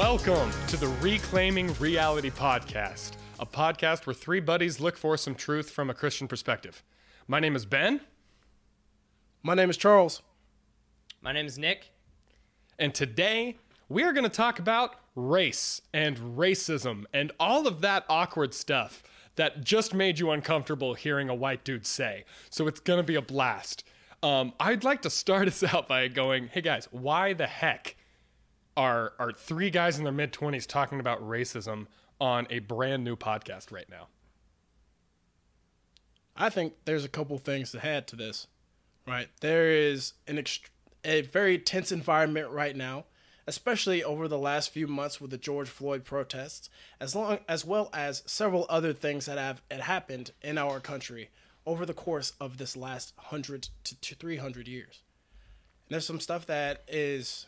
Welcome to the Reclaiming Reality Podcast, a podcast where three buddies look for some truth from a Christian perspective. My name is Ben, My name is Charles. My name is Nick. and today we are going to talk about race and racism and all of that awkward stuff that just made you uncomfortable hearing a white dude say. So it's going to be a blast. Um, I'd like to start us out by going, hey guys, why the heck are are three guys in their mid twenties talking about racism on a brand new podcast right now? I think there's a couple things to add to this. Right, there is an ext- a very tense environment right now, especially over the last few months with the George Floyd protests, as long as well as several other things that have had happened in our country over the course of this last hundred to to three hundred years. And there's some stuff that is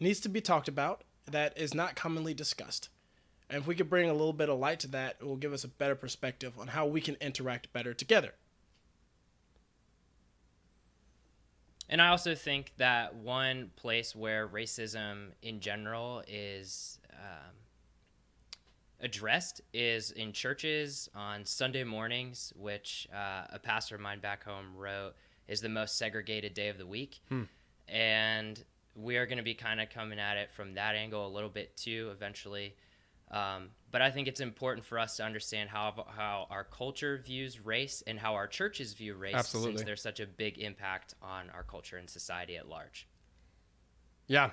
needs to be talked about that is not commonly discussed. And if we could bring a little bit of light to that, it will give us a better perspective on how we can interact better together. And I also think that one place where racism in general is um, addressed is in churches on Sunday mornings, which uh, a pastor of mine back home wrote is the most segregated day of the week. And we are going to be kind of coming at it from that angle a little bit too eventually. Um, but I think it's important for us to understand how how our culture views race and how our churches view race, Absolutely. since there's such a big impact on our culture and society at large. Yeah,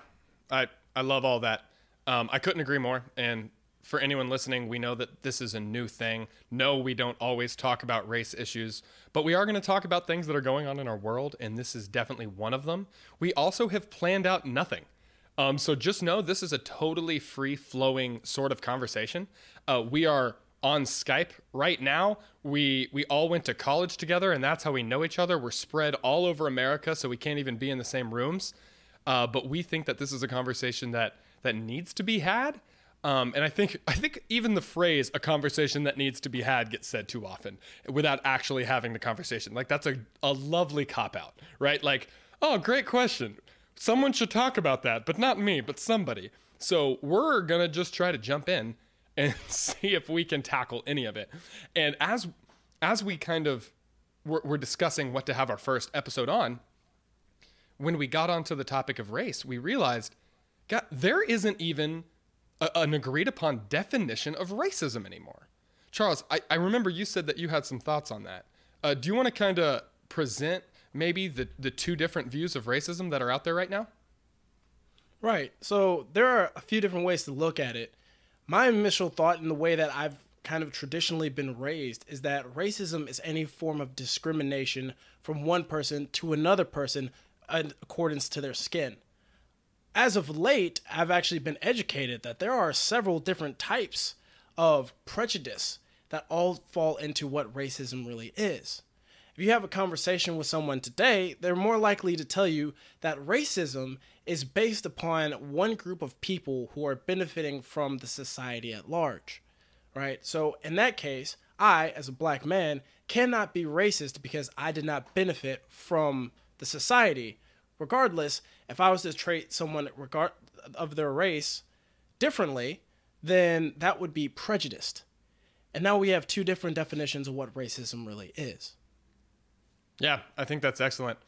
I I love all that. Um, I couldn't agree more. And for anyone listening, we know that this is a new thing. No, we don't always talk about race issues, but we are going to talk about things that are going on in our world, and this is definitely one of them. We also have planned out nothing. Um, so just know this is a totally free flowing sort of conversation. Uh, we are on Skype right now. We we all went to college together, and that's how we know each other. We're spread all over America, so we can't even be in the same rooms. Uh, but we think that this is a conversation that that needs to be had. Um, and I think I think even the phrase "a conversation that needs to be had" gets said too often without actually having the conversation. Like that's a, a lovely cop out, right? Like, oh, great question. Someone should talk about that, but not me, but somebody. So we're gonna just try to jump in and see if we can tackle any of it. And as as we kind of we're, we're discussing what to have our first episode on, when we got onto the topic of race, we realized, God, there isn't even a, an agreed upon definition of racism anymore. Charles, I, I remember you said that you had some thoughts on that. Uh, do you want to kind of present maybe the, the two different views of racism that are out there right now? Right. So there are a few different ways to look at it. My initial thought, in the way that I've kind of traditionally been raised, is that racism is any form of discrimination from one person to another person in accordance to their skin. As of late, I've actually been educated that there are several different types of prejudice that all fall into what racism really is. If you have a conversation with someone today, they're more likely to tell you that racism is based upon one group of people who are benefiting from the society at large. Right? So, in that case, I, as a black man, cannot be racist because I did not benefit from the society. Regardless, if I was to treat someone regard of their race differently, then that would be prejudiced. And now we have two different definitions of what racism really is. Yeah, I think that's excellent.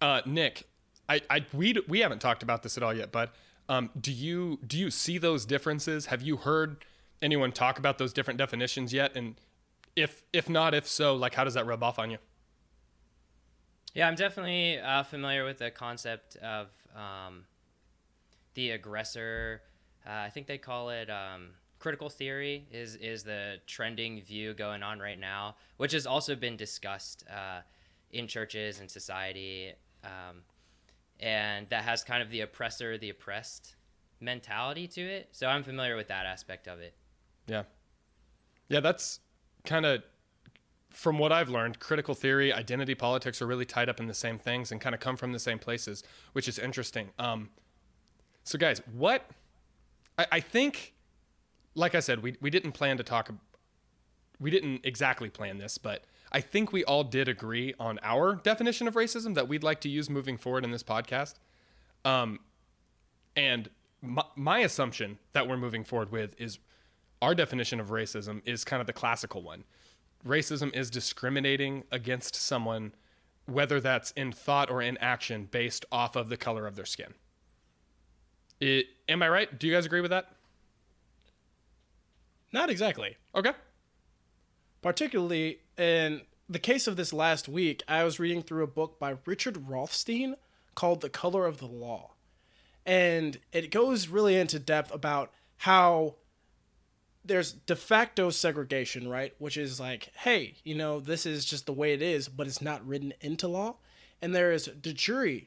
Uh, Nick, I, I we we haven't talked about this at all yet, but um, do you do you see those differences? Have you heard anyone talk about those different definitions yet? And if if not, if so, like how does that rub off on you? Yeah, I'm definitely uh, familiar with the concept of um, the aggressor. Uh, I think they call it um, critical theory. Is is the trending view going on right now, which has also been discussed uh, in churches and society, um, and that has kind of the oppressor, the oppressed mentality to it. So I'm familiar with that aspect of it. Yeah. Yeah, that's kind of from what I've learned, critical theory, identity politics are really tied up in the same things and kind of come from the same places, which is interesting. Um, so, guys, what I, I think, like I said, we, we didn't plan to talk, we didn't exactly plan this, but I think we all did agree on our definition of racism that we'd like to use moving forward in this podcast. Um, and my, my assumption that we're moving forward with is our definition of racism is kind of the classical one. Racism is discriminating against someone, whether that's in thought or in action, based off of the color of their skin. It, am I right? Do you guys agree with that? Not exactly. Okay. Particularly in the case of this last week, I was reading through a book by Richard Rothstein called The Color of the Law. And it goes really into depth about how there's de facto segregation, right? Which is like, hey, you know, this is just the way it is, but it's not written into law. And there is de jure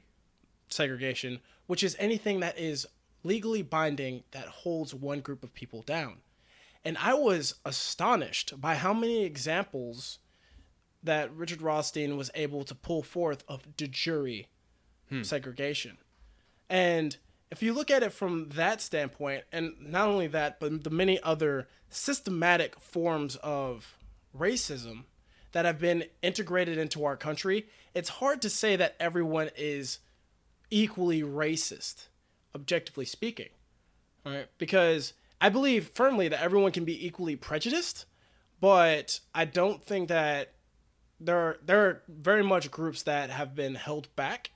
segregation, which is anything that is legally binding that holds one group of people down. And I was astonished by how many examples that Richard Rothstein was able to pull forth of de jure hmm. segregation. And if you look at it from that standpoint, and not only that, but the many other systematic forms of racism that have been integrated into our country, it's hard to say that everyone is equally racist, objectively speaking. Right? Because I believe firmly that everyone can be equally prejudiced, but I don't think that there are, there are very much groups that have been held back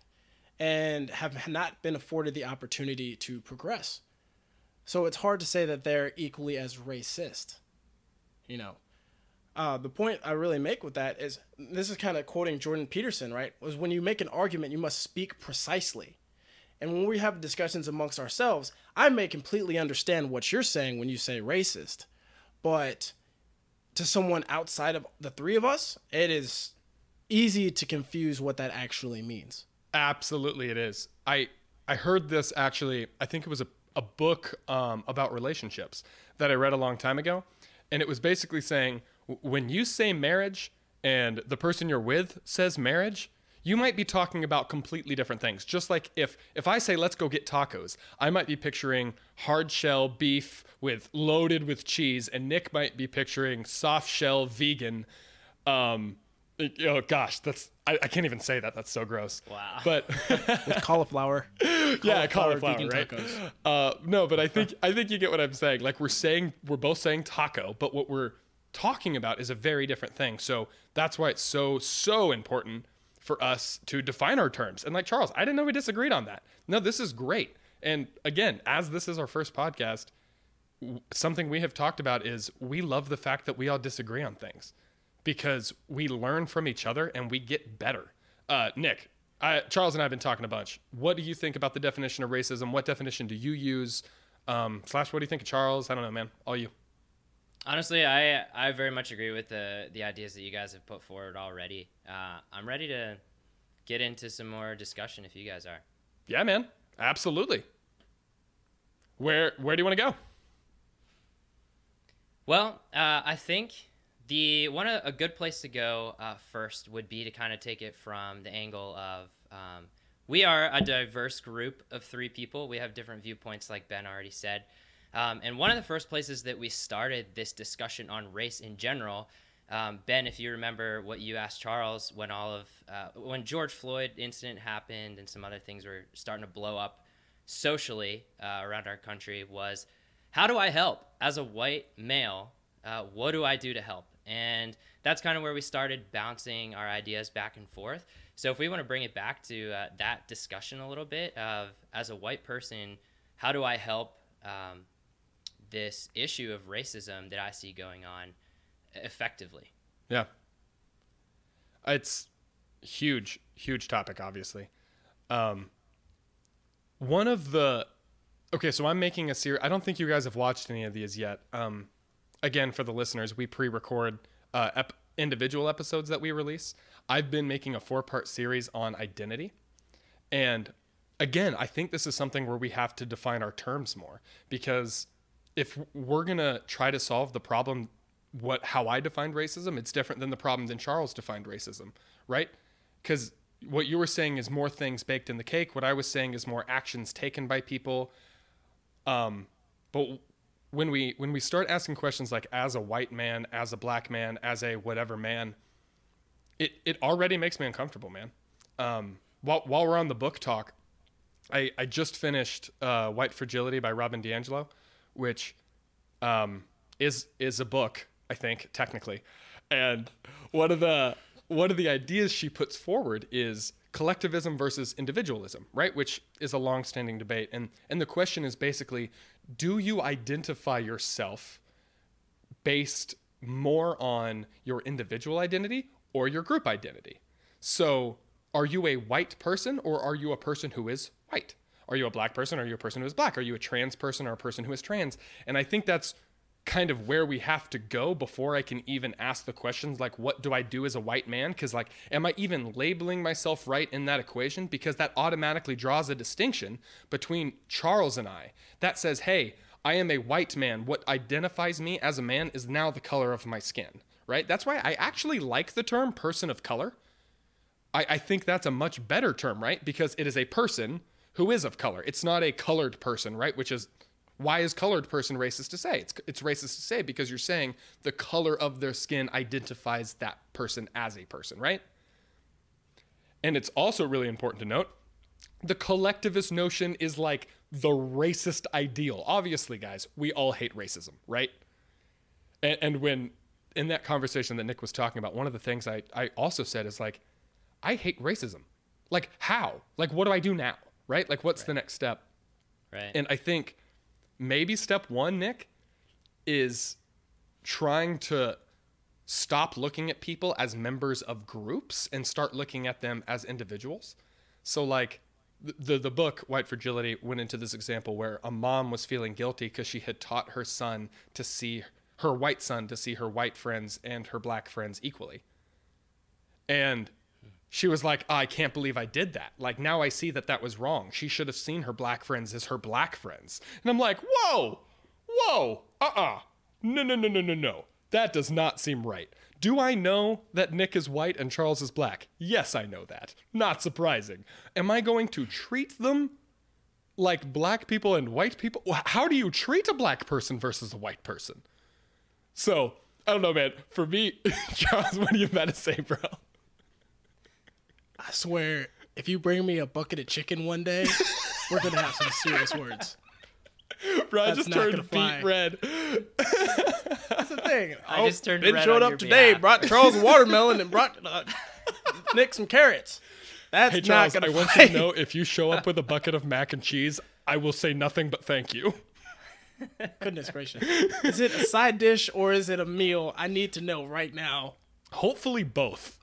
and have not been afforded the opportunity to progress. So it's hard to say that they're equally as racist. You know, uh, the point I really make with that is this is kind of quoting Jordan Peterson, right? Was when you make an argument, you must speak precisely. And when we have discussions amongst ourselves, I may completely understand what you're saying when you say racist. But to someone outside of the three of us, it is easy to confuse what that actually means. Absolutely, it is. I I heard this actually. I think it was a a book um, about relationships that I read a long time ago, and it was basically saying when you say marriage and the person you're with says marriage, you might be talking about completely different things. Just like if if I say let's go get tacos, I might be picturing hard shell beef with loaded with cheese, and Nick might be picturing soft shell vegan. Um, oh gosh, that's I, I can't even say that. That's so gross. Wow. But With cauliflower. yeah, cauliflower cauliflower, vegan right? tacos. Uh, no, but I think I think you get what I'm saying. Like we're saying, we're both saying taco, but what we're talking about is a very different thing. So that's why it's so so important for us to define our terms. And like Charles, I didn't know we disagreed on that. No, this is great. And again, as this is our first podcast, w- something we have talked about is we love the fact that we all disagree on things because we learn from each other and we get better. Uh, Nick, I, Charles and I have been talking a bunch. What do you think about the definition of racism? What definition do you use? Um, slash, what do you think of Charles? I don't know, man. All you. Honestly, I I very much agree with the the ideas that you guys have put forward already. Uh, I'm ready to get into some more discussion if you guys are. Yeah, man. Absolutely. Where Where do you want to go? Well, uh, I think the one a, good place to go uh, first would be to kind of take it from the angle of um, we are a diverse group of three people. We have different viewpoints, like Ben already said. Um, and one of the first places that we started this discussion on race in general, um, Ben, if you remember what you asked Charles when all of uh, when George Floyd incident happened and some other things were starting to blow up socially uh, around our country, was how do I help as a white male? Uh, what do I do to help? And that's kind of where we started bouncing our ideas back and forth. So if we want to bring it back to uh, that discussion a little bit of as a white person, how do I help um, this issue of racism that I see going on effectively? Yeah. It's huge, huge topic, obviously. Um, one of the okay, so I'm making a series. I don't think you guys have watched any of these yet. Um, again, for the listeners, we pre-record uh, ep- individual episodes that we release. I've been making a four-part series on identity, and again, I think this is something where we have to define our terms more because if we're gonna try to solve the problem what how I defined racism, it's different than the problem than Charles defined racism, right? Because what you were saying is more things baked in the cake. What I was saying is more actions taken by people. Um, but when we when we start asking questions like as a white man, as a black man, as a whatever man, it it already makes me uncomfortable, man. Um, while while we're on the book talk, I, I just finished uh, White Fragility by Robin DiAngelo, which um, is is a book, I think, technically. And one of the one of the ideas she puts forward is collectivism versus individualism, right? Which is a long-standing debate. And and the question is basically, do you identify yourself based more on your individual identity or your group identity? So, are you a white person or are you a person who is white? Are you a black person or are you a person who is black? Are you a trans person or a person who is trans? And I think that's kind of where we have to go before I can even ask the questions like what do I do as a white man? Cuz like am I even labeling myself right in that equation? Because that automatically draws a distinction between Charles and I that says hey I am a white man. What identifies me as a man is now the color of my skin right? That's why I actually like the term person of color. I, I think that's a much better term right? Because it is a person who is of color. It's not a colored person right? Which is why is colored person racist to say? It's, it's racist to say because you're saying the color of their skin identifies that person as a person, right? And it's also really important to note the collectivist notion is like the racist ideal. Obviously, guys, we all hate racism, right? And, and when in that conversation that Nick was talking about, one of the things I, I also said is like, I hate racism. Like, how? Like, what do I do now? Right? Like, what's right. the next step? Right. And I think maybe step one, Nick, is trying to stop looking at people as members of groups and start looking at them as individuals. So, like, the, the book white fragility went into this example where a mom was feeling guilty because she had taught her son to see her white son to see her white friends and her black friends equally and she was like i can't believe i did that. Like now i see that that was wrong. She should have seen her black friends as her black friends. And i'm like whoa whoa uh-uh. No no no no no no. That does not seem right. Do i know that nick is white and charles is black? Yes i know that. Not surprising. Am i going to treat them like black people and white people? How do you treat a black person versus a white person? So i don't know man. For me charles what do you about to say bro I swear, if you bring me a bucket of chicken one day, we're gonna have some serious words. Bro, I just turned beet red. That's the thing. I oh, just turned red. Ben red showed on up your today, behalf. brought Charles a watermelon, and brought uh, Nick some carrots. That's Hey not gonna I want you to know if you show up with a bucket of mac and cheese, I will say nothing but thank you. Goodness gracious. Is it a side dish or is it a meal? I need to know right now. Hopefully both.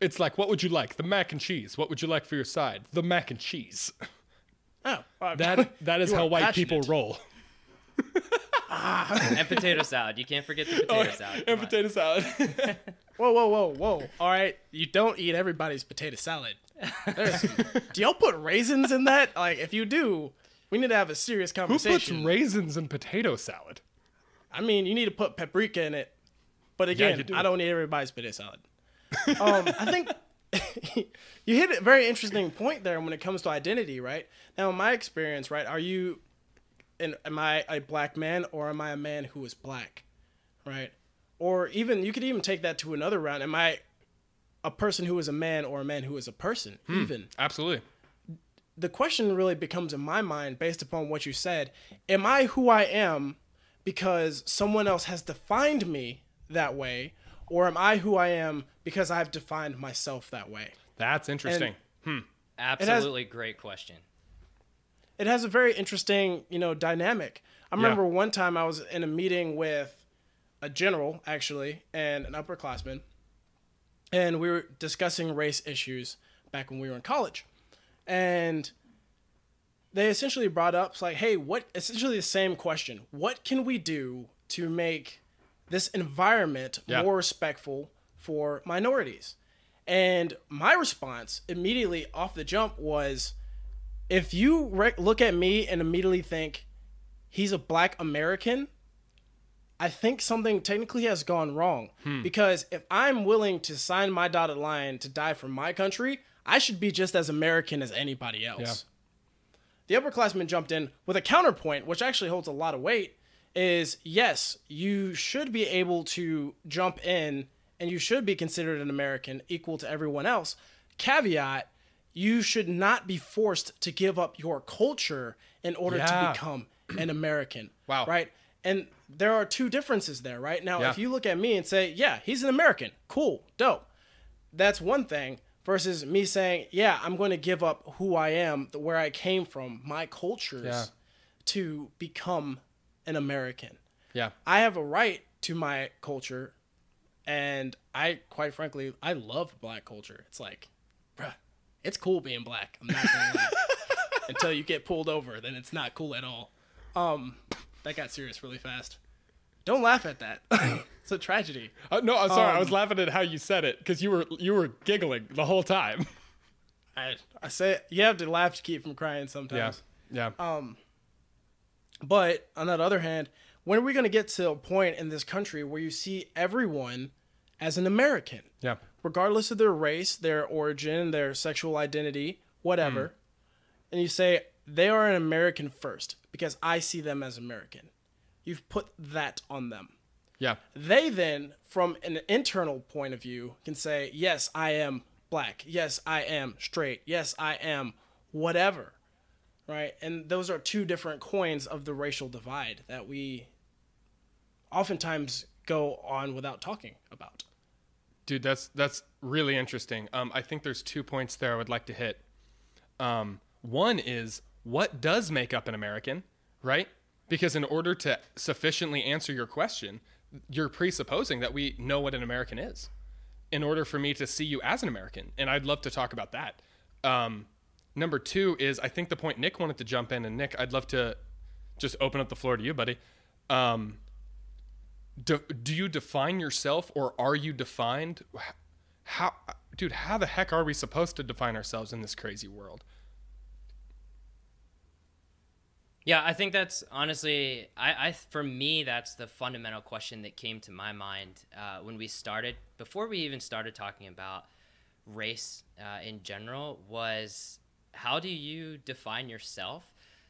It's like, what would you like? The mac and cheese. What would you like for your side? The mac and cheese. Oh, uh, That that is how are white people passionate. roll. and potato salad. You can't forget the potato salad. and Come on. potato salad. Whoa, whoa, whoa, whoa! All right, you don't eat everybody's potato salad. Do y'all put raisins in that? Like, if you do, we need to have a serious conversation. Who puts raisins in potato salad? I mean, you need to put paprika in it. But again, you do. I don't eat everybody's potato salad. Um, I think you hit a very interesting point there when it comes to identity, right? Now, in my experience, right, are you, an, am I a black man or am I a man who is black, right? Or even you could even take that to another round. Am I a person who is a man or a man who is a person? Even Absolutely. the question really becomes in my mind based upon what you said am i who i am because someone else has defined me that way or am i who i am because i've defined myself that way? That's interesting. Hmm. Absolutely great question. it has a very interesting you know dynamic. I remember one time i was in a meeting with a general actually and an upperclassman and we were discussing race issues back when we were in college. And they essentially brought up like hey what essentially the same question. What can we do to make this environment Yeah. more respectful for minorities and my response immediately off the jump was if you re- look at me and immediately think he's a black American, I think something technically has gone wrong. Hmm. Because if I'm willing to sign my dotted line to die for my country, I should be just as American as anybody else. The upperclassman jumped in with a counterpoint, which actually holds a lot of weight. Is yes, you should be able to jump in and you should be considered an American equal to everyone else. Caveat, you should not be forced to give up your culture in order Yeah. to become an American. Wow. Right? And there are two differences there, right? Now, Yeah. if you look at me and say, yeah, he's an American, cool, dope, that's one thing versus me saying, yeah, I'm going to give up who I am, where I came from, my cultures Yeah. to become an American. Yeah. I have a right to my culture, and I, quite frankly, I love black culture. It's like, bruh, it's cool being black. I'm not gonna lie. Until you get pulled over, then it's not cool at all. Um, that got serious really fast. Don't laugh at that. it's a tragedy. Uh, no, I'm sorry. I was Um, laughing at how you said it because you were you were giggling the whole time. I, I say you have to laugh to keep from crying sometimes. Yeah. Yeah. But on that other hand, when are we going to get to a point in this country where you see everyone as an American? yeah. regardless of their race, their origin, their sexual identity, whatever, mm. and you say they are an American first because I see them as American. You've put that on them. Yeah. They then, from an internal point of view, can say, Yes, I am black. Yes, I am straight. Yes, I am whatever. Right? And those are two different coins of the racial divide that we oftentimes go on without talking about. Dude, that's that's really interesting. Um, I think there's two points there I would like to hit. Um, one is what does make up an American, right? Because in order to sufficiently answer your question, you're presupposing that we know what an American is. In order for me to see you as an American, and I'd love to talk about that. Um, number two is I think the point Nick wanted to jump in, and Nick, I'd love to just open up the floor to you, buddy. Um, do, do you define yourself or are you defined how dude how the heck are we supposed to define ourselves in this crazy world Yeah, I think that's honestly, I, I for me, that's the fundamental question that came to my mind uh, when we started. Before we even started talking about race uh, in general, was how do you define yourself?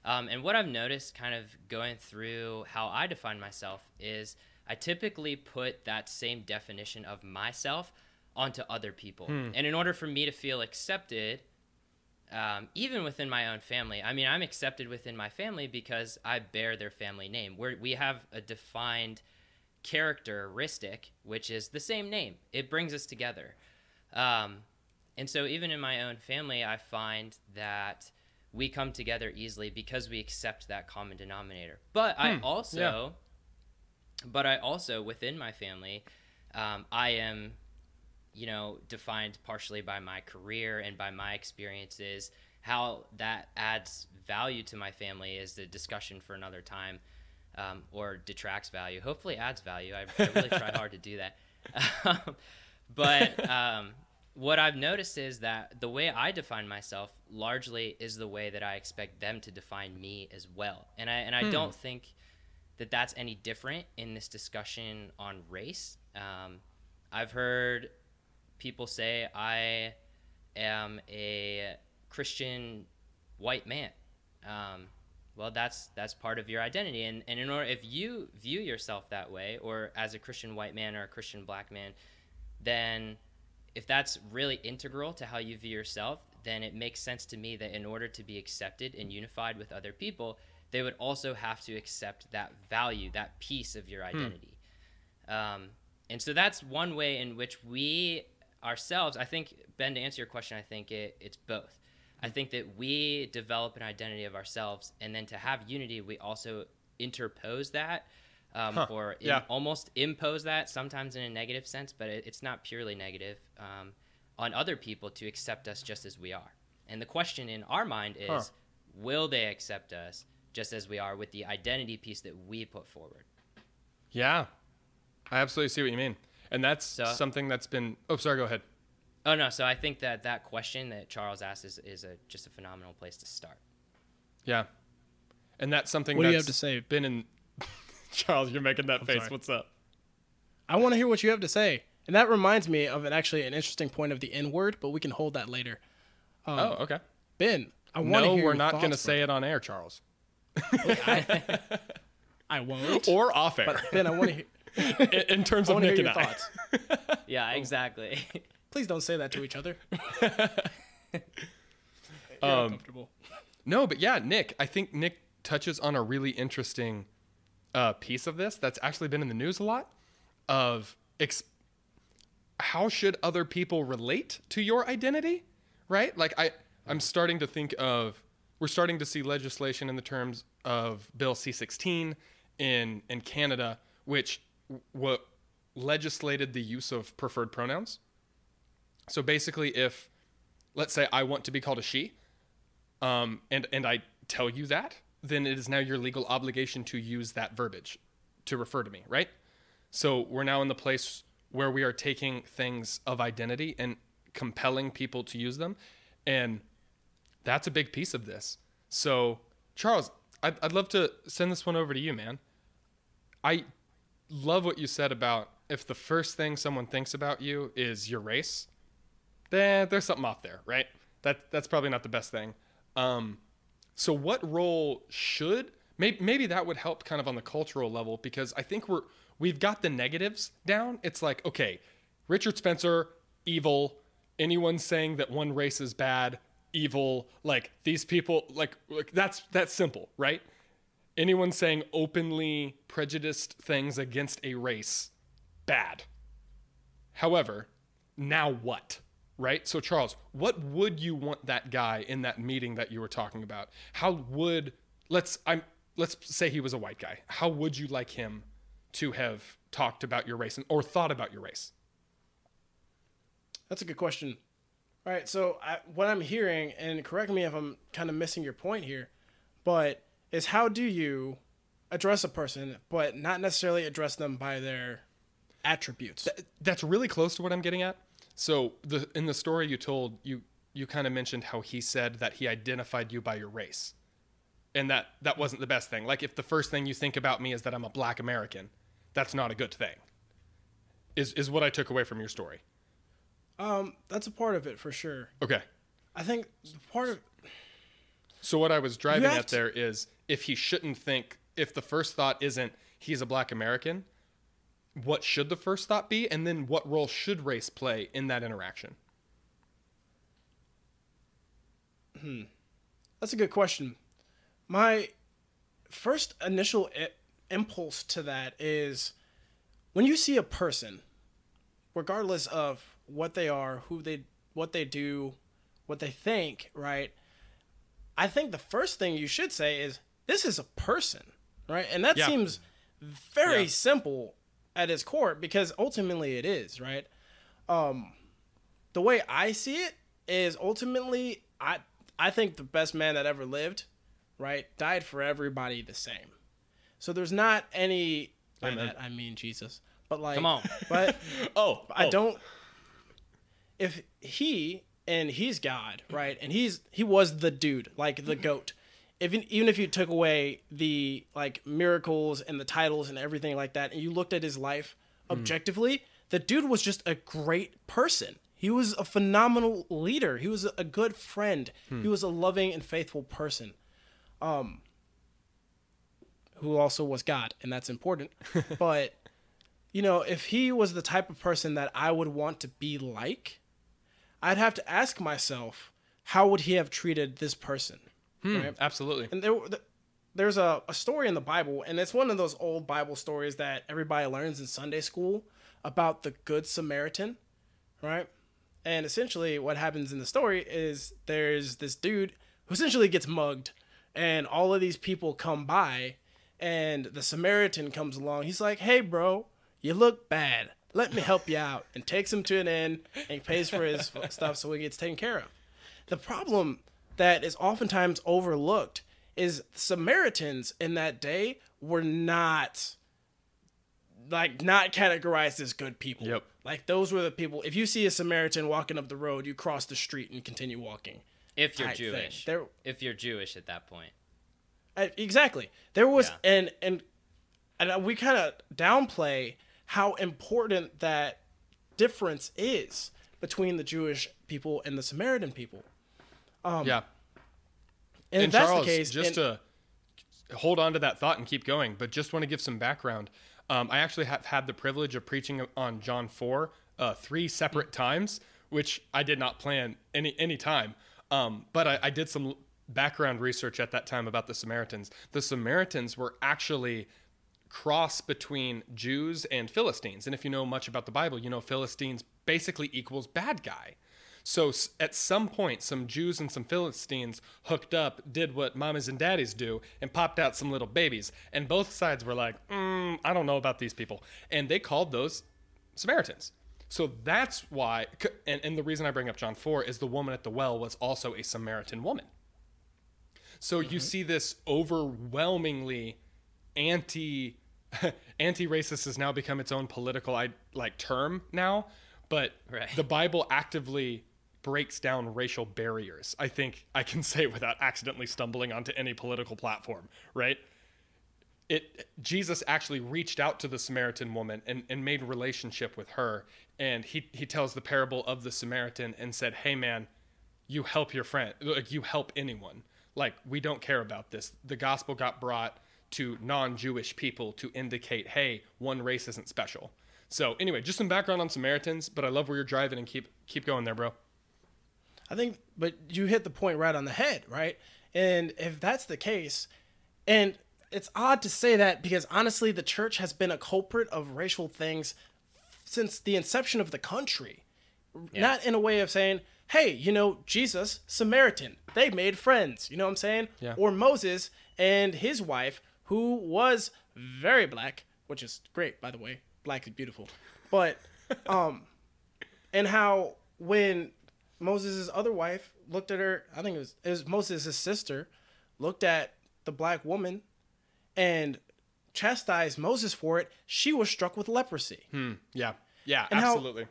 Um, and what I've noticed, kind of going through how I define myself, is I typically put that same definition of myself onto other people. And in order for me to feel accepted, um, even within my own family. I mean, I'm accepted within my family because I bear their family name. Where we have a defined characteristic, which is the same name. It brings us together. Um, and so, even in my own family, I find that we come together easily because we accept that common denominator. But I also, but I also within my family, um, I am you know, defined partially by my career and by my experiences. How that adds value to my family is the discussion for another time, um, or detracts value. Hopefully, adds value. I, I really try hard to do that. but um, what I've noticed is that the way I define myself largely is the way that I expect them to define me as well. And I and I don't think that that's any different in this discussion on race. Um, I've heard people say I am a Christian white man. Um, well, that's that's part of your identity, and and in order if you view yourself that way, or as a Christian white man or a Christian black man, then if that's really integral to how you view yourself, then it makes sense to me that in order to be accepted and unified with other people, they would also have to accept that value, that piece of your identity. Um, and so that's one way in which we ourselves, I think, Ben, to answer your question, I think it, it's both. I think that we develop an identity of ourselves, and then to have unity, we also interpose that um, Huh, or in- almost impose that, sometimes in a negative sense, but it, it's not purely negative, um, on other people to accept us just as we are. And the question in our mind is Huh. will they accept us just as we are with the identity piece that we put forward? yeah i absolutely see what you mean and that's So- something that's been oh sorry go ahead Oh no, so I think that that question that Charles asked is, is a just a phenomenal place to start. yeah and that's something What do you have to say? been in charles you're making that face sorry. what's up I want to hear what you have to say. And that reminds me of an actually an interesting point of the N word, but we can hold that later. oh okay Ben, I want to no hear we're your not going to say it on air charles from- I won't. or off air but Ben, I want to hear, in, in terms I of want to nick hear and your i thoughts. Yeah, exactly. Please don't say that to each other. You're Um, uncomfortable. No, but yeah, Nick, I think Nick touches on a really interesting uh, piece of this that's actually been in the news a lot of ex- how should other people relate to your identity, right? Like I I'm starting to think of we're starting to see legislation in the terms of Bill C16 in in Canada which what legislated the use of preferred pronouns. So basically if let's say I want to be called a she, um, and and I tell you that, then it is now your legal obligation to use that verbiage to refer to me, right? So we're now in the place where we are taking things of identity and compelling people to use them, and that's a big piece of this. So Charles, I'd, I'd love to send this one over to you, man. I love what you said about if the first thing someone thinks about you is your race, then there's something off there, right? That that's probably not the best thing. Um, so what role should maybe maybe that would help kind of on the cultural level because I think we're we've got the negatives down. It's like okay, Richard Spencer, evil. Anyone saying that one race is bad, evil. Like these people, like, like that's that's simple, right? Anyone saying openly prejudiced things against a race, bad. However, now what? Right? So, Charles, what would you want that guy in that meeting that you were talking about? How would let's I'm let's say he was a white guy. How would you like him to have talked about your race and, or thought about your race? That's a good question. All right, so I, what I'm hearing, and correct me if I'm kind of missing your point here, but is how do you address a person, but not necessarily address them by their attributes? That's really close to what I'm getting at. So the in the story you told, you you kind of mentioned how he said that he identified you by your race. And that that wasn't the best thing. Like if the first thing you think about me is that I'm a black American, that's not a good thing. Is is what I took away from your story. Um, that's a part of it for sure. Okay. I think the part of So what I was driving at to- there is if he shouldn't think if the first thought isn't he's a black American, what should the first thought be and then what role should race play in that interaction? Hmm. That's a good question. My first initial I- impulse to that is when you see a person, regardless of what they are, who they, what they do, what they think, right? I think the first thing you should say is, "This is a person," right? And that Yeah. seems very Yeah. simple at its core because ultimately it is, right? Um, the way I see it is ultimately I I think the best man that ever lived, right, died for everybody the same. So there's not any by Amen. that I mean Jesus. But like Come on. But Oh, I don't if he and he's God, right? And he's he was the dude, like the goat. If even if you took away the like miracles and the titles and everything like that, and you looked at his life objectively, the dude was just a great person. He was a phenomenal leader. He was a good friend. He was a loving and faithful person. Um who also was God, and that's important. but you know, if he was the type of person that I would want to be like, I'd have to ask myself, how would he have treated this person? Hmm. Right? Absolutely. And there, there's a, a story in the Bible, and it's one of those old Bible stories that everybody learns in Sunday school about the Good Samaritan, right? And essentially, what happens in the story is there's this dude who essentially gets mugged, and all of these people come by, and the Samaritan comes along. He's like, "Hey, bro, you look bad. Let me help you out," and takes him to an inn and pays for his stuff so he gets taken care of. The problem that is oftentimes overlooked is Samaritans in that day were not like not categorized as good people. Yep. Like those were the people. If you see a Samaritan walking up the road, you cross the street and continue walking. If you're. Jewish. There, If you're Jewish at that point. uh, exactly. There was Yeah. and and and we kind of downplay how important that difference is between the Jewish people and the Samaritan people. Yeah. And, if and that's Charles, the case, just and- to hold on to that thought and keep going, but just want to give some background. Um, I actually have had the privilege of preaching on John 4 uh, three separate times, which I did not plan any any time. Um, but I, I did some background research at that time about the Samaritans. The Samaritans were actually cross between Jews and Philistines. And if you know much about the Bible, you know Philistines basically equals bad guy. So at some point, some Jews and some Philistines hooked up, did what mommies and daddies do, and popped out some little babies. And both sides were like, mm, I don't know about these people. And they called those Samaritans. So that's why, and, and the reason I bring up John 4 is the woman at the well was also a Samaritan woman. So you see this overwhelmingly anti anti-racist has now become its own political like term now, but Right. the Bible actively breaks down racial barriers. I think I can say without accidentally stumbling onto any political platform, right? It Jesus actually reached out to the Samaritan woman and, and made relationship with her. And he, he tells the parable of the Samaritan and said, Hey man, you help your friend like you help anyone like we don't care about this the gospel got brought to non-jewish people to indicate hey one race isn't special so anyway just some background on samaritans but i love where you're driving and keep keep going there bro I think, but you hit the point right on the head, right? And if that's the case, and it's odd to say that because honestly, the church has been a culprit of racial things since the inception of the country. Not in a way of saying, hey, you know, Jesus, Samaritan, they made friends. You know what I'm saying? Yeah. Or Moses and his wife, who was very black, which is great, by the way. Black is beautiful. But, um, and how when Moses' other wife looked at her, I think it was, it was Moses' sister, looked at the black woman and chastised Moses for it, she was struck with leprosy. yeah yeah And how- absolutely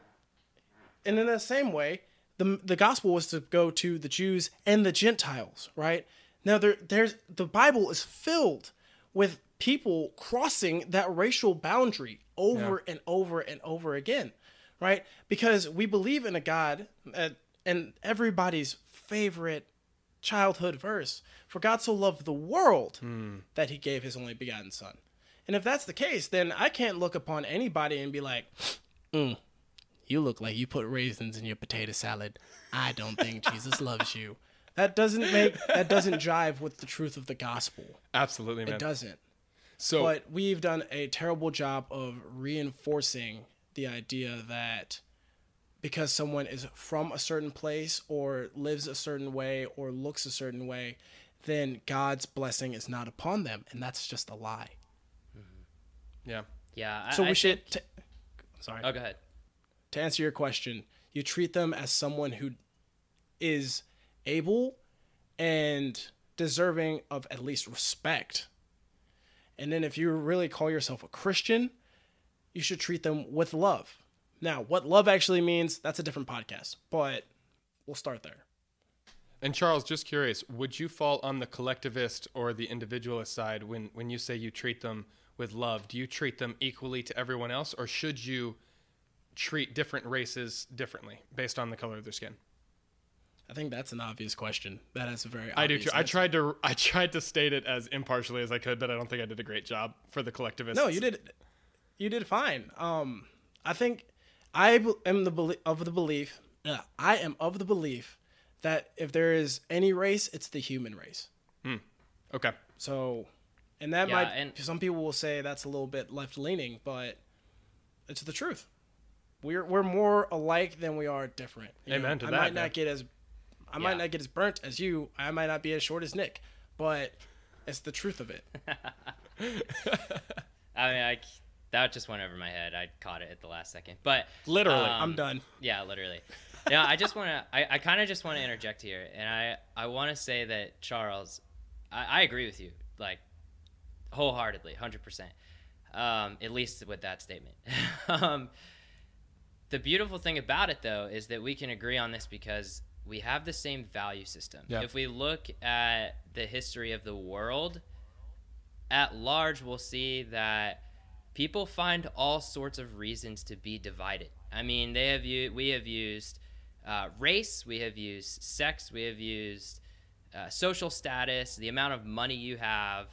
And in the same way, the the gospel was to go to the Jews and the Gentiles, right? Now there there's the Bible is filled with people crossing that racial boundary over and over and over again, right? Because we believe in a God uh, and everybody's favorite childhood verse, for God so loved the world hmm. that he gave his only begotten son. And if that's the case, then I can't look upon anybody and be like, mm, you look like you put raisins in your potato salad. I don't think Jesus loves you. That doesn't make that doesn't jive with the truth of the gospel. absolutely man It doesn't. so But we've done a terrible job of reinforcing the idea that because someone is from a certain place or lives a certain way or looks a certain way, then God's blessing is not upon them, and that's just a lie. Mm-hmm. yeah Yeah. I, So I we should. think- T- sorry. oh, go ahead. to answer your question, you treat them as someone who is able and deserving of at least respect. And then if you really call yourself a Christian, you should treat them with love. Now, what love actually means, that's a different podcast, but we'll start there. and charles just curious would you fall on the collectivist or the individualist side when when you say you treat them with love do you treat them equally to everyone else or should you treat different races differently based on the color of their skin I think that's an obvious question. That is a very I do too. I tried to I tried to state it as impartially as I could, but I don't think I did a great job for the collectivists. No, you did. You did fine. Um, I think I am the belie- of the belief. Uh, I am of the belief that if there is any race, it's the human race. Okay. So, and that Yeah, might and- some people will say that's a little bit left leaning, but it's the truth. We're we're more alike than we are different. You Amen to I that, might man. not get as I Yeah. might not get as burnt as you. I might not be as short as Nick, but it's the truth of it. I mean, I, that just went over my head. I caught it at the last second. But Literally. um, I'm done. Yeah, literally. Yeah, I just want to. I, I kind of just want to interject here, and I I want to say that Charles, I, I agree with you like wholeheartedly, hundred percent. Um, at least with that statement. um, the beautiful thing about it, though, is that we can agree on this because we have the same value system. Yeah. If we look at the history of the world at large, we'll see that people find all sorts of reasons to be divided. I mean, they have u- we have used uh, race, we have used sex, we have used uh, social status, the amount of money you have,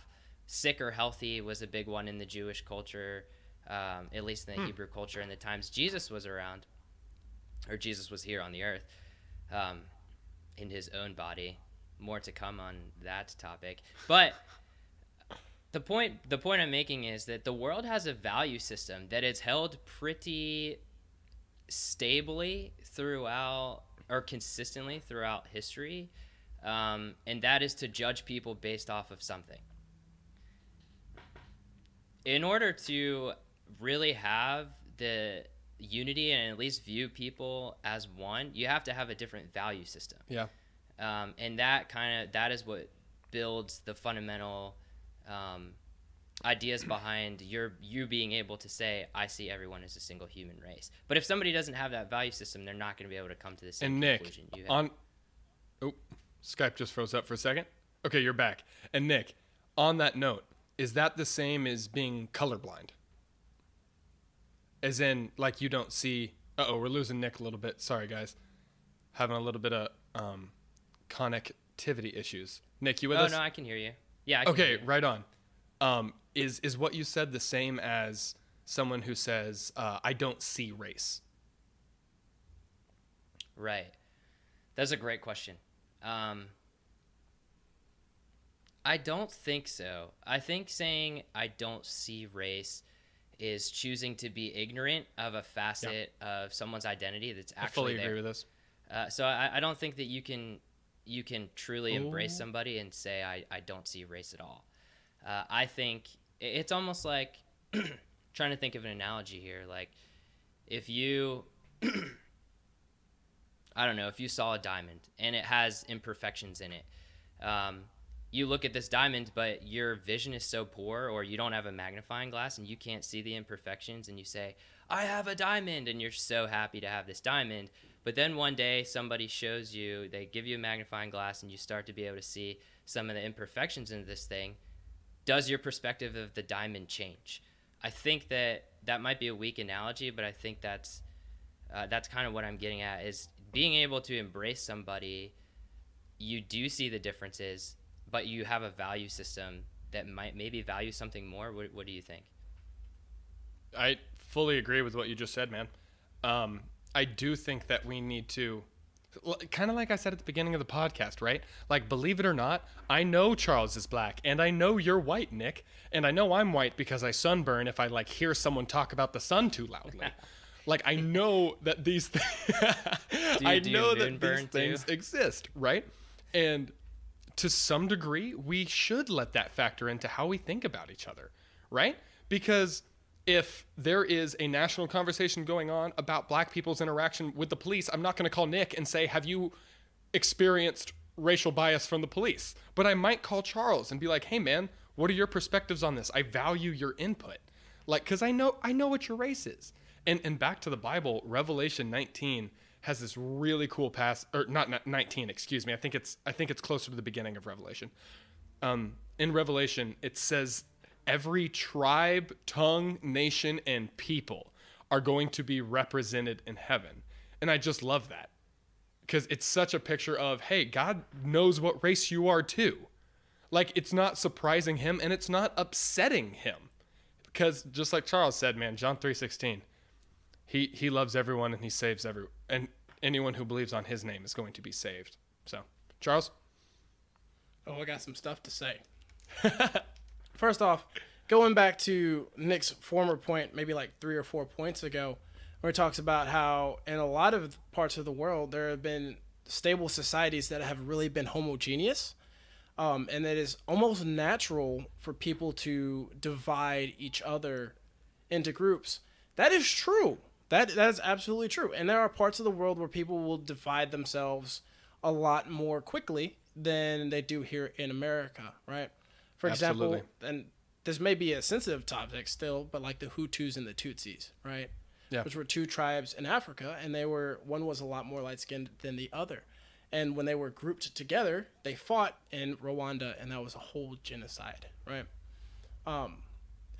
sick or healthy was a big one in the Jewish culture, um, at least in the Hebrew culture, in the times Jesus was around, or Jesus was here on the earth. Um, in his own body. More to come on that topic. But the point the point I'm making is that the world has a value system that is held pretty stably throughout or consistently throughout history, um, and that is to judge people based off of something. In order to really have the unity and at least view people as one, you have to have a different value system. Yeah. Um, and that kind of that is what builds the fundamental um, ideas behind your you being able to say I see everyone as a single human race. But if somebody doesn't have that value system, they're not going to be able to come to the same And Nick, on oh, Skype just froze up for a second. Okay, you're back. And Nick, on that note, is that the same as being colorblind? As in, like you don't see. Uh oh, we're losing Nick a little bit. Sorry, guys. Having a little bit of um, connectivity issues. Nick, you with oh us? Oh no, I can hear you. Yeah. Okay, right on. Um, is is what you said the same as someone who says uh, I don't see race? Right. That's a great question. Um, I don't think so. I think saying I don't see race is choosing to be ignorant of a facet of someone's identity that's actually. I fully there. agree with this. Uh, so I, I don't think that you can you can truly embrace Oh. somebody and say I, I don't see race at all. Uh, I think it's almost like trying to think of an analogy here. Like if you I don't know if you saw a diamond and it has imperfections in it. Um, you look at this diamond, but your vision is so poor, or you don't have a magnifying glass and you can't see the imperfections, and you say, I have a diamond, and you're so happy to have this diamond. But then one day somebody shows you, they give you a magnifying glass, and you start to be able to see some of the imperfections in this thing. Does your perspective of the diamond change? I think that that might be a weak analogy, but I think that's uh, that's kind of what I'm getting at is being able to embrace somebody. You do see the differences, but you have a value system that might maybe value something more. What, what do you think? I fully agree with what you just said, man. Um, I do think that we need to, kind of like I said at the beginning of the podcast, right? Like, believe it or not, I know Charles is black, and I know you're white, Nick, and I know I'm white because I sunburn if I like hear someone talk about the sun too loudly. like, I know that these things, I know that these too? things exist, right? And to some degree, we should let that factor into how we think about each other, right? Because if there is a national conversation going on about black people's interaction with the police, I'm not going to call Nick and say, Have you experienced racial bias from the police? But I might call Charles and be like, Hey, man, what are your perspectives on this? I value your input. Like, because I know, I know what your race is. And, and back to the Bible, Revelation 19 has this really cool pass, or not not 19, excuse me. I think it's I think it's closer to the beginning of Revelation. Um, in Revelation, it says every tribe, tongue, nation, and people are going to be represented in heaven, and I just love that because it's such a picture of hey, God knows what race you are too. Like it's not surprising him, and it's not upsetting him, because just like Charles said, man, John three sixteen he he loves everyone and he saves every and anyone who believes on his name is going to be saved. So, Charles, Oh, I got some stuff to say. First off, going back to Nick's former point, maybe like three or four points ago, where he talks about how in a lot of parts of the world there have been stable societies that have really been homogeneous. Um, and it is almost natural for people to divide each other into groups. That is true. That that is absolutely true. And there are parts of the world where people will divide themselves a lot more quickly than they do here in America, right? For example, and this may be a sensitive topic still, but like the Hutus and the Tutsis, right? Yeah. Which were two tribes in Africa, and they were one was a lot more light skinned than the other. And when they were grouped together, they fought in Rwanda, and that was a whole genocide, right? Um,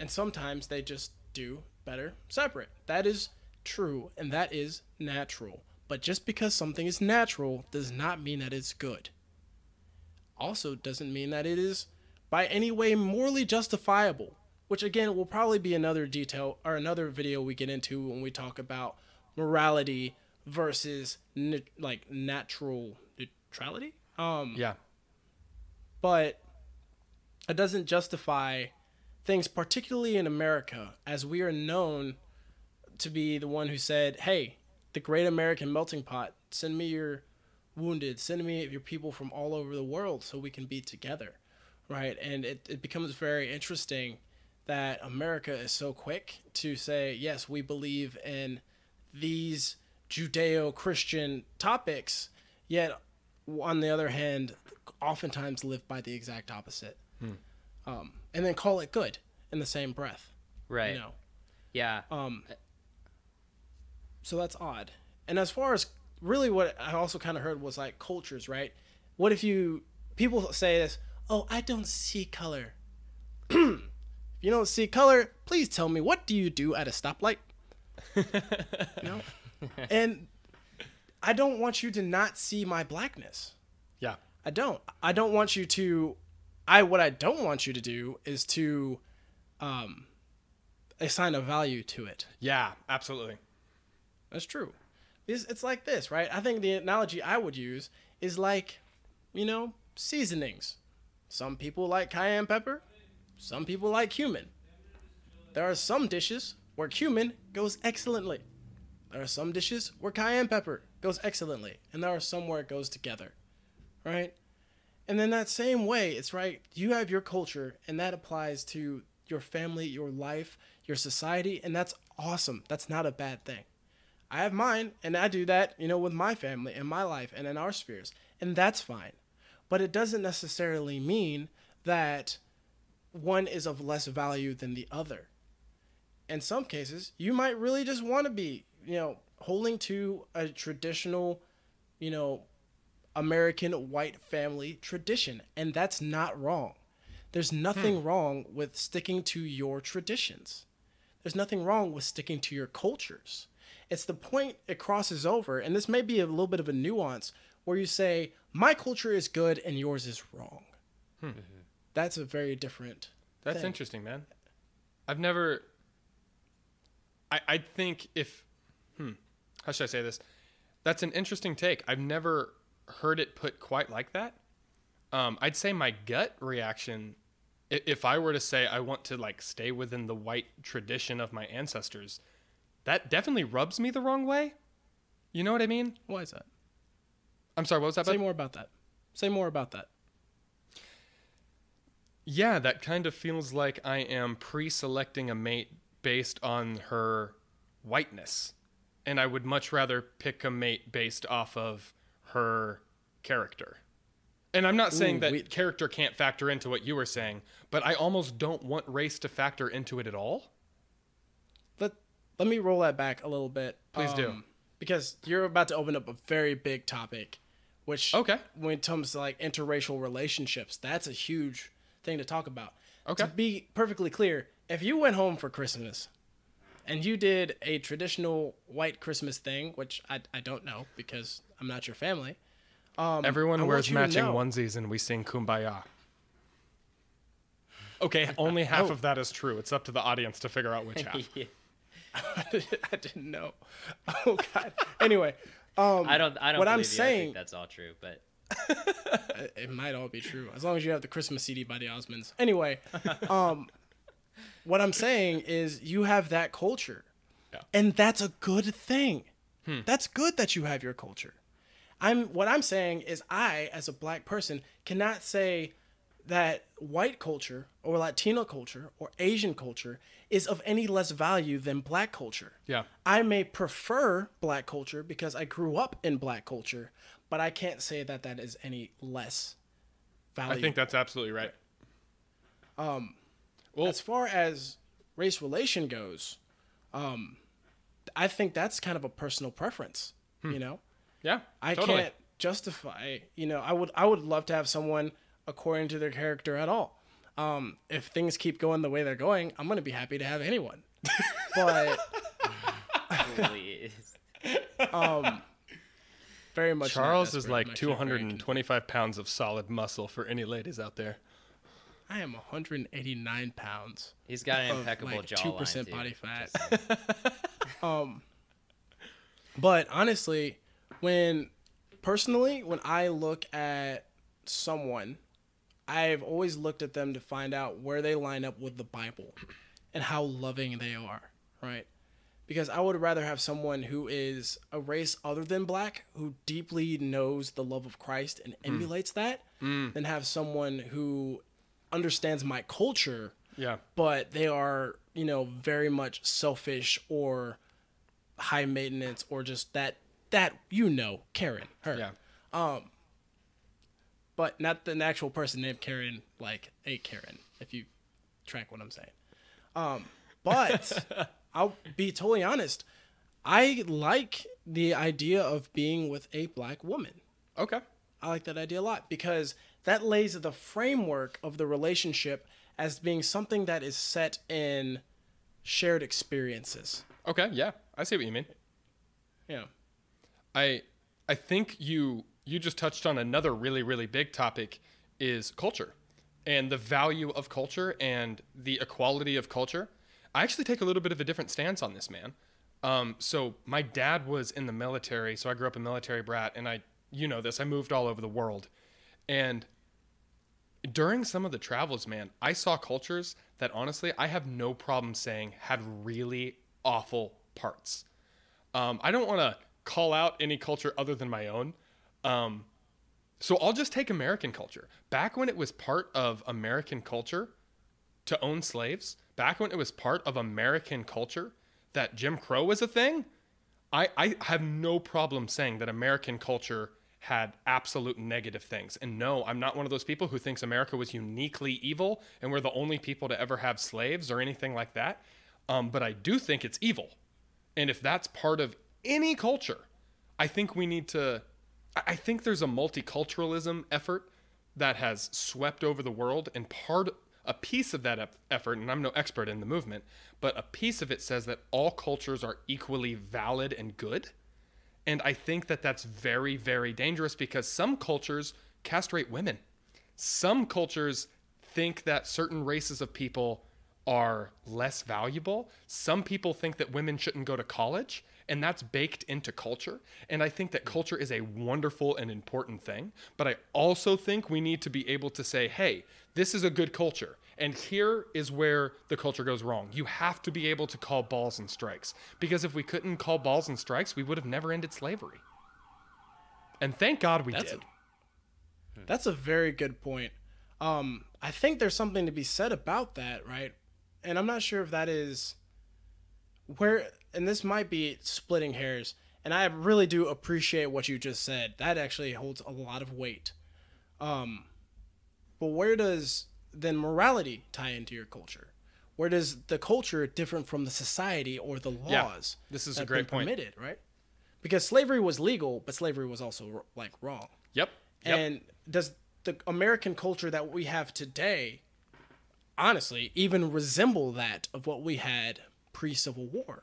and sometimes they just do better separate. That is true, and that is natural. But just because something is natural does not mean that it's good. Also, doesn't mean that it is by any way morally justifiable. Which again will probably be another detail or another video we get into when we talk about morality versus like natural neutrality. Um, Yeah. but it doesn't justify things, particularly in America, as we are known to be the one who said, "Hey, the Great American Melting Pot, send me your wounded, send me your people from all over the world, so we can be together." Right, and it, it becomes very interesting that America is so quick to say, "Yes, we believe in these Judeo-Christian topics," yet on the other hand, oftentimes live by the exact opposite, um, and then call it good in the same breath. Right. You know, Yeah. um, so that's odd. And as far as really what I also kind of heard was like cultures, right? What if you people say this? Oh, I don't see color. if you don't see color, please tell me what do you do at a stoplight? no. and I don't want you to not see my blackness. Yeah. I don't. I don't want you to. I what I don't want you to do is to, um, assign a value to it. Yeah, absolutely. That's true. It's, it's like this, right? I think the analogy I would use is like, you know, seasonings. Some people like cayenne pepper. Some people like cumin. There are some dishes where cumin goes excellently. There are some dishes where cayenne pepper goes excellently, and there are some where it goes together, right? And then that same way, it's right. You have your culture, and that applies to your family, your life, your society, and that's awesome. That's not a bad thing. I have mine, and I do that, you know, with my family and my life and in our spheres, and that's fine. But it doesn't necessarily mean that one is of less value than the other. In some cases, you might really just want to be, you know, holding to a traditional, you know, American white family tradition, and that's not wrong. There's nothing hmm. wrong with sticking to your traditions. There's nothing wrong with sticking to your cultures. It's the point it crosses over, and this may be a little bit of a nuance where you say, My culture is good and yours is wrong. That's a very different. That's thing. interesting, man. I've never. I I think if, hmm, how should I say this? That's an interesting take. I've never heard it put quite like that. Um, I'd say my gut reaction, i- if I were to say I want to like stay within the white tradition of my ancestors, that definitely rubs me the wrong way. You know what I mean? Why is that? I'm sorry. What was that? Say bud? more about that. Say more about that. Yeah, that kind of feels like I am pre selecting a mate based on her whiteness. And I would much rather pick a mate based off of her character. And I'm not saying Ooh, that we- character can't factor into what you were saying, but I almost don't want race to factor into it at all. Let Let me roll that back a little bit. um, Please do. Because you're about to open up a very big topic, which Okay. when it comes to like interracial relationships, that's a huge thing to talk about. Okay. To be perfectly clear, if you went home for Christmas and you did a traditional white Christmas thing, which I, I don't know because I'm not your family. Um, Everyone I wears matching onesies and we sing kumbaya. Okay, only half Oh. of that is true. It's up to the audience to figure out which half. Yeah. I didn't know. Oh God. Anyway, um, I don't. I don't. What I'm believe you. I saying- think that's all true, but it- it might all be true as long as you have the Christmas CD by the Osmonds. Anyway, um, what I'm saying is you have that culture, Yeah. and that's a good thing. That's good that you have your culture. I'm what I'm saying is I, as a black person, cannot say that white culture or Latino culture or Asian culture is of any less value than black culture. Yeah. I may prefer black culture because I grew up in black culture, but I can't say that that is any less value. I think that's absolutely right. Um, Well, as far as race relation goes, um, I think that's kind of a personal preference. You know, yeah, I totally. can't justify. You know, I would I would love to have someone according to their character at all. Um, if things keep going the way they're going, I'm gonna be happy to have anyone. but please. um, very much. Charles is like I'm actually very 225 pounds of solid muscle for any ladies out there. I am 189 pounds. He's got an of impeccable like jawline. 2% body fat. um, but honestly, when personally, when I look at someone, I've always looked at them to find out where they line up with the Bible and how loving they are, right? Because I would rather have someone who is a race other than black who deeply knows the love of Christ and mm. emulates that mm. than have someone who understands my culture Yeah. but they are you know very much selfish or high maintenance or just that that you know Karen her Yeah. Um, but not the actual person named Karen like a Karen if you track what I'm saying um but I'll be totally honest I like the idea of being with a black woman Okay. I like that idea a lot because that lays the framework of the relationship as being something that is set in shared experiences. Okay. Yeah. I see what you mean. Yeah. I I think you you just touched on another really really big topic is culture and the value of culture and the equality of culture. I actually take a little bit of a different stance on this, man. Um, so my dad was in the military, so I grew up a military brat, and I you know this. I moved all over the world, and during some of the travels, man, I saw cultures that honestly I have no problem saying had really awful parts. Um, I don't want to call out any culture other than my own. Um, so I'll just take American culture. Back when it was part of American culture to own slaves, back when it was part of American culture that Jim Crow was a thing, I, I have no problem saying that American culture had absolute negative things. And no, I'm not one of those people who thinks America was uniquely evil and we're the only people to ever have slaves or anything like that. Um, but I do think it's evil. And if that's part of any culture, I think we need to. I- think there's a multiculturalism effort that has swept over the world, and part, a piece of that effort, and I'm no expert in the movement, but a piece of it says that all cultures are equally valid and good. And I think that that's very, very dangerous because some cultures castrate women. Some cultures think that certain races of people are less valuable. Some people think that women shouldn't go to college, and that's baked into culture. And I think that culture is a wonderful and important thing. But I also think we need to be able to say, hey, this is a good culture. And here is where the culture goes wrong. You have to be able to call balls and strikes. Because if we couldn't call balls and strikes, we would have never ended slavery. And thank God we That's did. That's a very good point. Um, I think there's something to be said about that, right? And I'm not sure if that is where, and this might be splitting hairs. And I really do appreciate what you just said. That actually holds a lot of weight. Um, but where does then morality tie into your culture? Where does the culture different from the society or the laws? Yeah, this is a great point. Permitted, right? Because slavery was legal, but slavery was also like wrong. Yep. Yep. And does the American culture that we have today, honestly, even resemble that of what we had pre Civil War?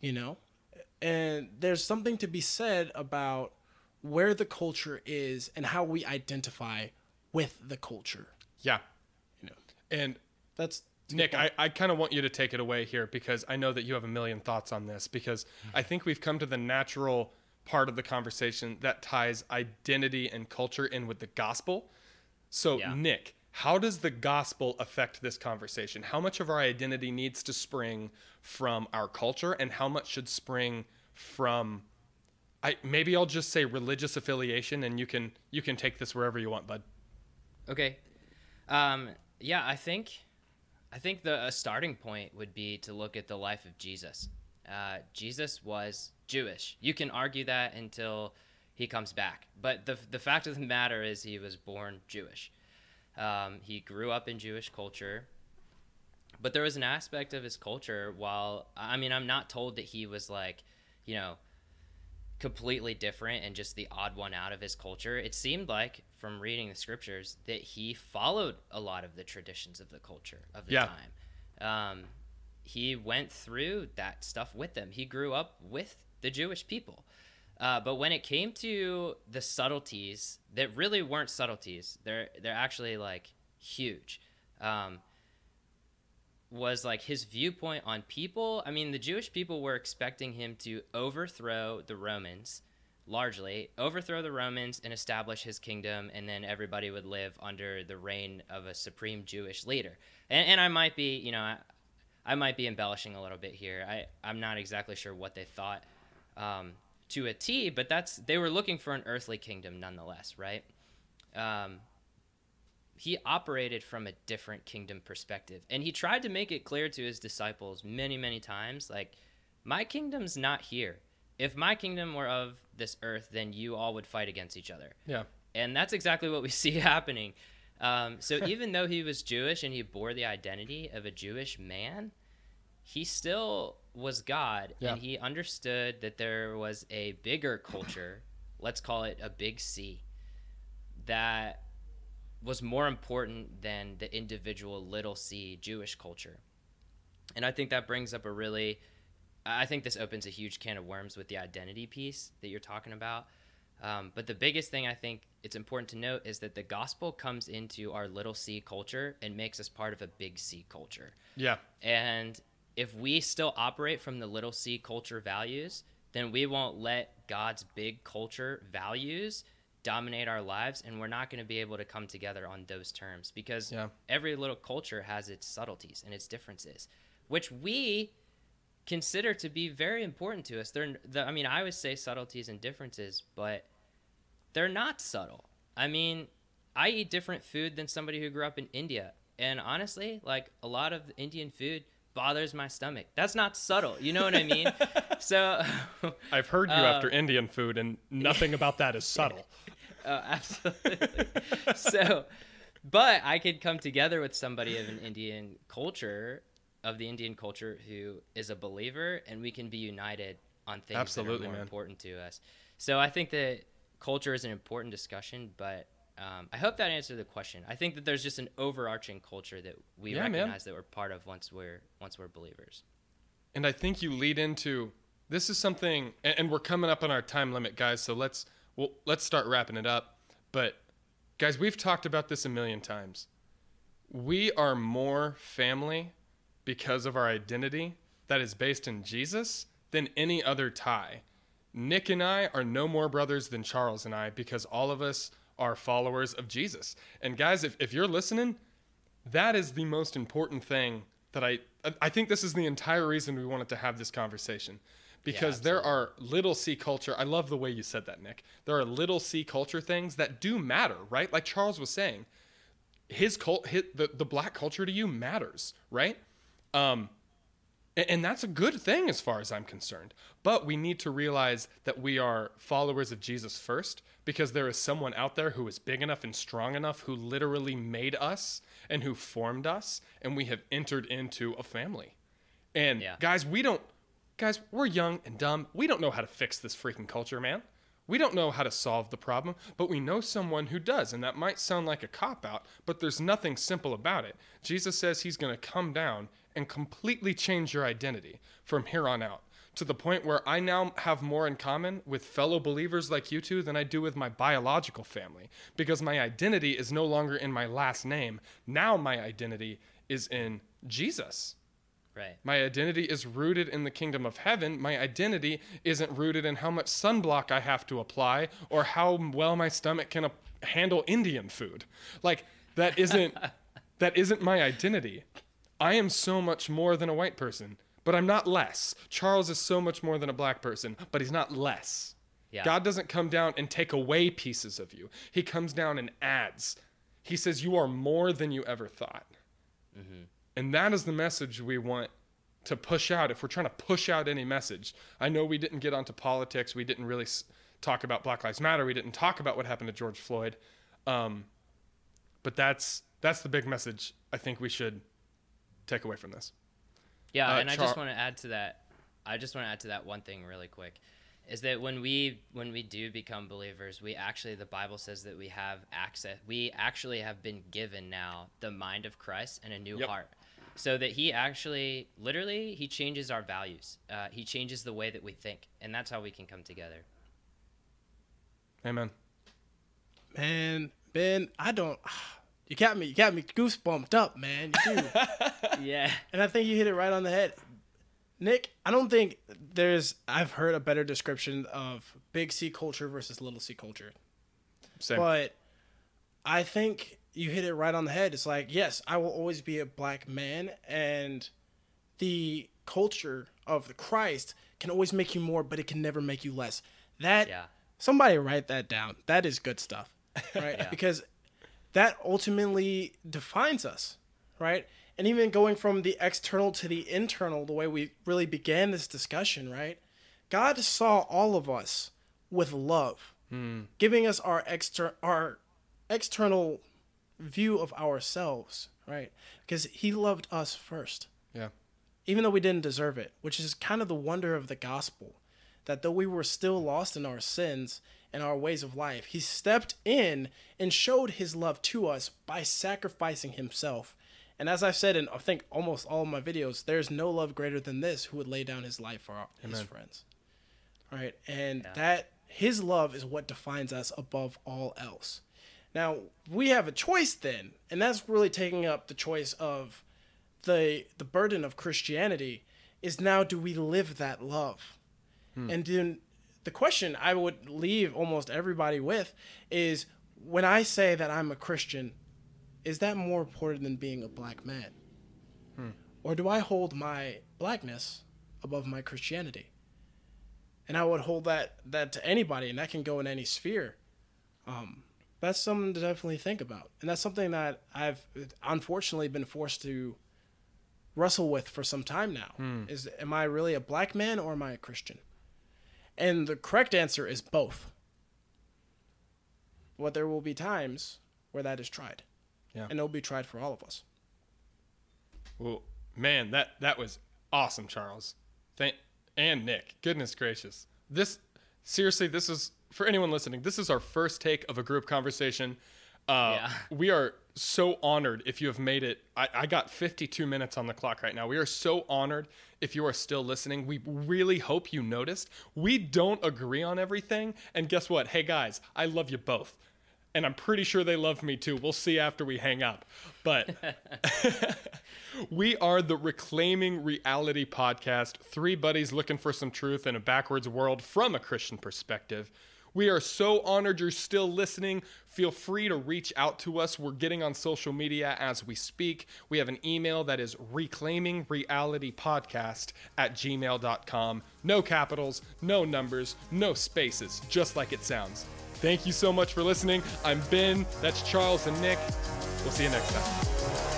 You know? And there's something to be said about where the culture is and how we identify with the culture. yeah. You know, And that's Nick, I, I kind of want you to take it away here because I know that you have a million thoughts on this because mm. I think we've come to the natural part of the conversation that ties identity and culture in with the gospel. So, Yeah. Nick, how does the gospel affect this conversation? How much of our identity needs to spring from our culture and how much should spring from I maybe I'll just say religious affiliation and you can you can take this wherever you want, bud. Okay. Um, yeah, I think I think the a starting point would be to look at the life of Jesus. Uh, Jesus was Jewish. You can argue that until he comes back, but the the fact of the matter is he was born Jewish. Um, he grew up in Jewish culture, but there was an aspect of his culture. While I mean, I'm not told that he was like, you know, completely different and just the odd one out of his culture. It seemed like from reading the scriptures that he followed a lot of the traditions of the culture of the Yeah. time. Um, he went through that stuff with them. He grew up with the Jewish people. Uh, but when it came to the subtleties that really weren't subtleties, they're they're actually like huge. Um, was like his viewpoint on people. I mean, the Jewish people were expecting him to overthrow the Romans, largely overthrow the Romans and establish his kingdom, and then everybody would live under the reign of a supreme Jewish leader. And, and I might be, you know, I, I, might be embellishing a little bit here. I, I'm not exactly sure what they thought um, to a T, but that's they were looking for an earthly kingdom nonetheless, right? Um, he operated from a different kingdom perspective, and he tried to make it clear to his disciples many, many times, like, my kingdom's not here if my kingdom were of this earth, then you all would fight against each other. Yeah. And that's exactly what we see happening. Um, so even though he was Jewish and he bore the identity of a Jewish man, he still was God yeah. and he understood that there was a bigger culture, let's call it a big C, that was more important than the individual little c Jewish culture. And I think that brings up a really I think this opens a huge can of worms with the identity piece that you're talking about. Um, but the biggest thing I think it's important to note is that the gospel comes into our little c culture and makes us part of a big C culture. Yeah. And if we still operate from the little c culture values, then we won't let God's big culture values dominate our lives and we're not going to be able to come together on those terms because yeah. every little culture has its subtleties and its differences which we consider to be very important to us. They're, the, I mean, I would say subtleties and differences, but they're not subtle. I mean, I eat different food than somebody who grew up in India, and honestly, like a lot of Indian food bothers my stomach. That's not subtle. You know what I mean? so I've heard you uh, after Indian food, and nothing about that is subtle. Oh, absolutely. so, but I could come together with somebody of an Indian culture of the Indian culture who is a believer, and we can be united on things Absolutely, that are more man. important to us. So I think that culture is an important discussion, but um, I hope that answered the question. I think that there's just an overarching culture that we yeah, recognize man. that we're part of once we're once we're believers. And I think you lead into this is something, and, and we're coming up on our time limit, guys. So let's well let's start wrapping it up. But guys, we've talked about this a million times. We are more family because of our identity that is based in Jesus than any other tie. Nick and I are no more brothers than Charles and I because all of us are followers of Jesus. And guys, if, if you're listening, that is the most important thing that I I think this is the entire reason we wanted to have this conversation. Because yeah, there are little C culture. I love the way you said that, Nick. There are little C culture things that do matter, right? Like Charles was saying, his cult, his, the the black culture to you matters, right? Um, and that's a good thing as far as I'm concerned. But we need to realize that we are followers of Jesus first because there is someone out there who is big enough and strong enough who literally made us and who formed us, and we have entered into a family. And yeah. guys, we don't, guys, we're young and dumb. We don't know how to fix this freaking culture, man. We don't know how to solve the problem, but we know someone who does. And that might sound like a cop out, but there's nothing simple about it. Jesus says he's going to come down and completely change your identity from here on out to the point where I now have more in common with fellow believers like you two than I do with my biological family because my identity is no longer in my last name. Now my identity is in Jesus. Right. My identity is rooted in the kingdom of heaven. My identity isn't rooted in how much sunblock I have to apply or how well my stomach can handle Indian food. Like that isn't that isn't my identity. I am so much more than a white person, but I'm not less. Charles is so much more than a black person, but he's not less. Yeah. God doesn't come down and take away pieces of you. He comes down and adds. He says you are more than you ever thought. Mm-hmm. And that is the message we want to push out if we're trying to push out any message. I know we didn't get onto politics. We didn't really talk about Black Lives Matter. We didn't talk about what happened to George Floyd. Um, but that's that's the big message I think we should take away from this. Yeah, uh, and Char- I just want to add to that. I just want to add to that one thing really quick is that when we when we do become believers we actually the bible says that we have access we actually have been given now the mind of christ and a new yep. heart so that he actually literally he changes our values uh, he changes the way that we think and that's how we can come together amen man ben i don't you got me you got me goosebumped up man you do yeah and i think you hit it right on the head Nick, I don't think there's. I've heard a better description of big C culture versus little C culture. Same. But I think you hit it right on the head. It's like, yes, I will always be a black man, and the culture of the Christ can always make you more, but it can never make you less. That Yeah. somebody write that down. That is good stuff, right? Yeah. Because that ultimately defines us, right? And even going from the external to the internal, the way we really began this discussion, right? God saw all of us with love, hmm. giving us our exter- our external view of ourselves, right? Because He loved us first yeah. even though we didn't deserve it, which is kind of the wonder of the gospel. That though we were still lost in our sins and our ways of life, he stepped in and showed his love to us by sacrificing himself. And as I've said in I think almost all of my videos, there's no love greater than this who would lay down his life for our, his friends. All right. And Yeah. that his love is what defines us above all else. Now, we have a choice then, and that's really taking up the choice of the the burden of Christianity is now do we live that love? Hmm. And then the question I would leave almost everybody with is when I say that I'm a Christian, is that more important than being a black man? Or do I hold my blackness above my Christianity? And I would hold that that to anybody, and that can go in any sphere. Um, that's something to definitely think about, and that's something that I've unfortunately been forced to wrestle with for some time now. Is am I really a black man or am I a Christian? And the correct answer is both. But there will be times where that is tried. Yeah. And it'll be tried for all of us. Well, man, that that was awesome, Charles. Thank and Nick. Goodness gracious. This seriously, this is for anyone listening. This is our first take of a group conversation. Uh, Yeah. We are so honored if you have made it. I, I got 52 minutes on the clock right now. We are so honored if you are still listening. We really hope you noticed. We don't agree on everything. And guess what? Hey, guys, I love you both. And I'm pretty sure they love me too. We'll see after we hang up. But we are the Reclaiming Reality podcast, three buddies looking for some truth in a backwards world from a Christian perspective. We are so honored you're still listening. Feel free to reach out to us. We're getting on social media as we speak. We have an email that is reclaimingrealitypodcast at gmail.com. No capitals, no numbers, no spaces, just like it sounds. Thank you so much for listening. I'm Ben, that's Charles and Nick. We'll see you next time.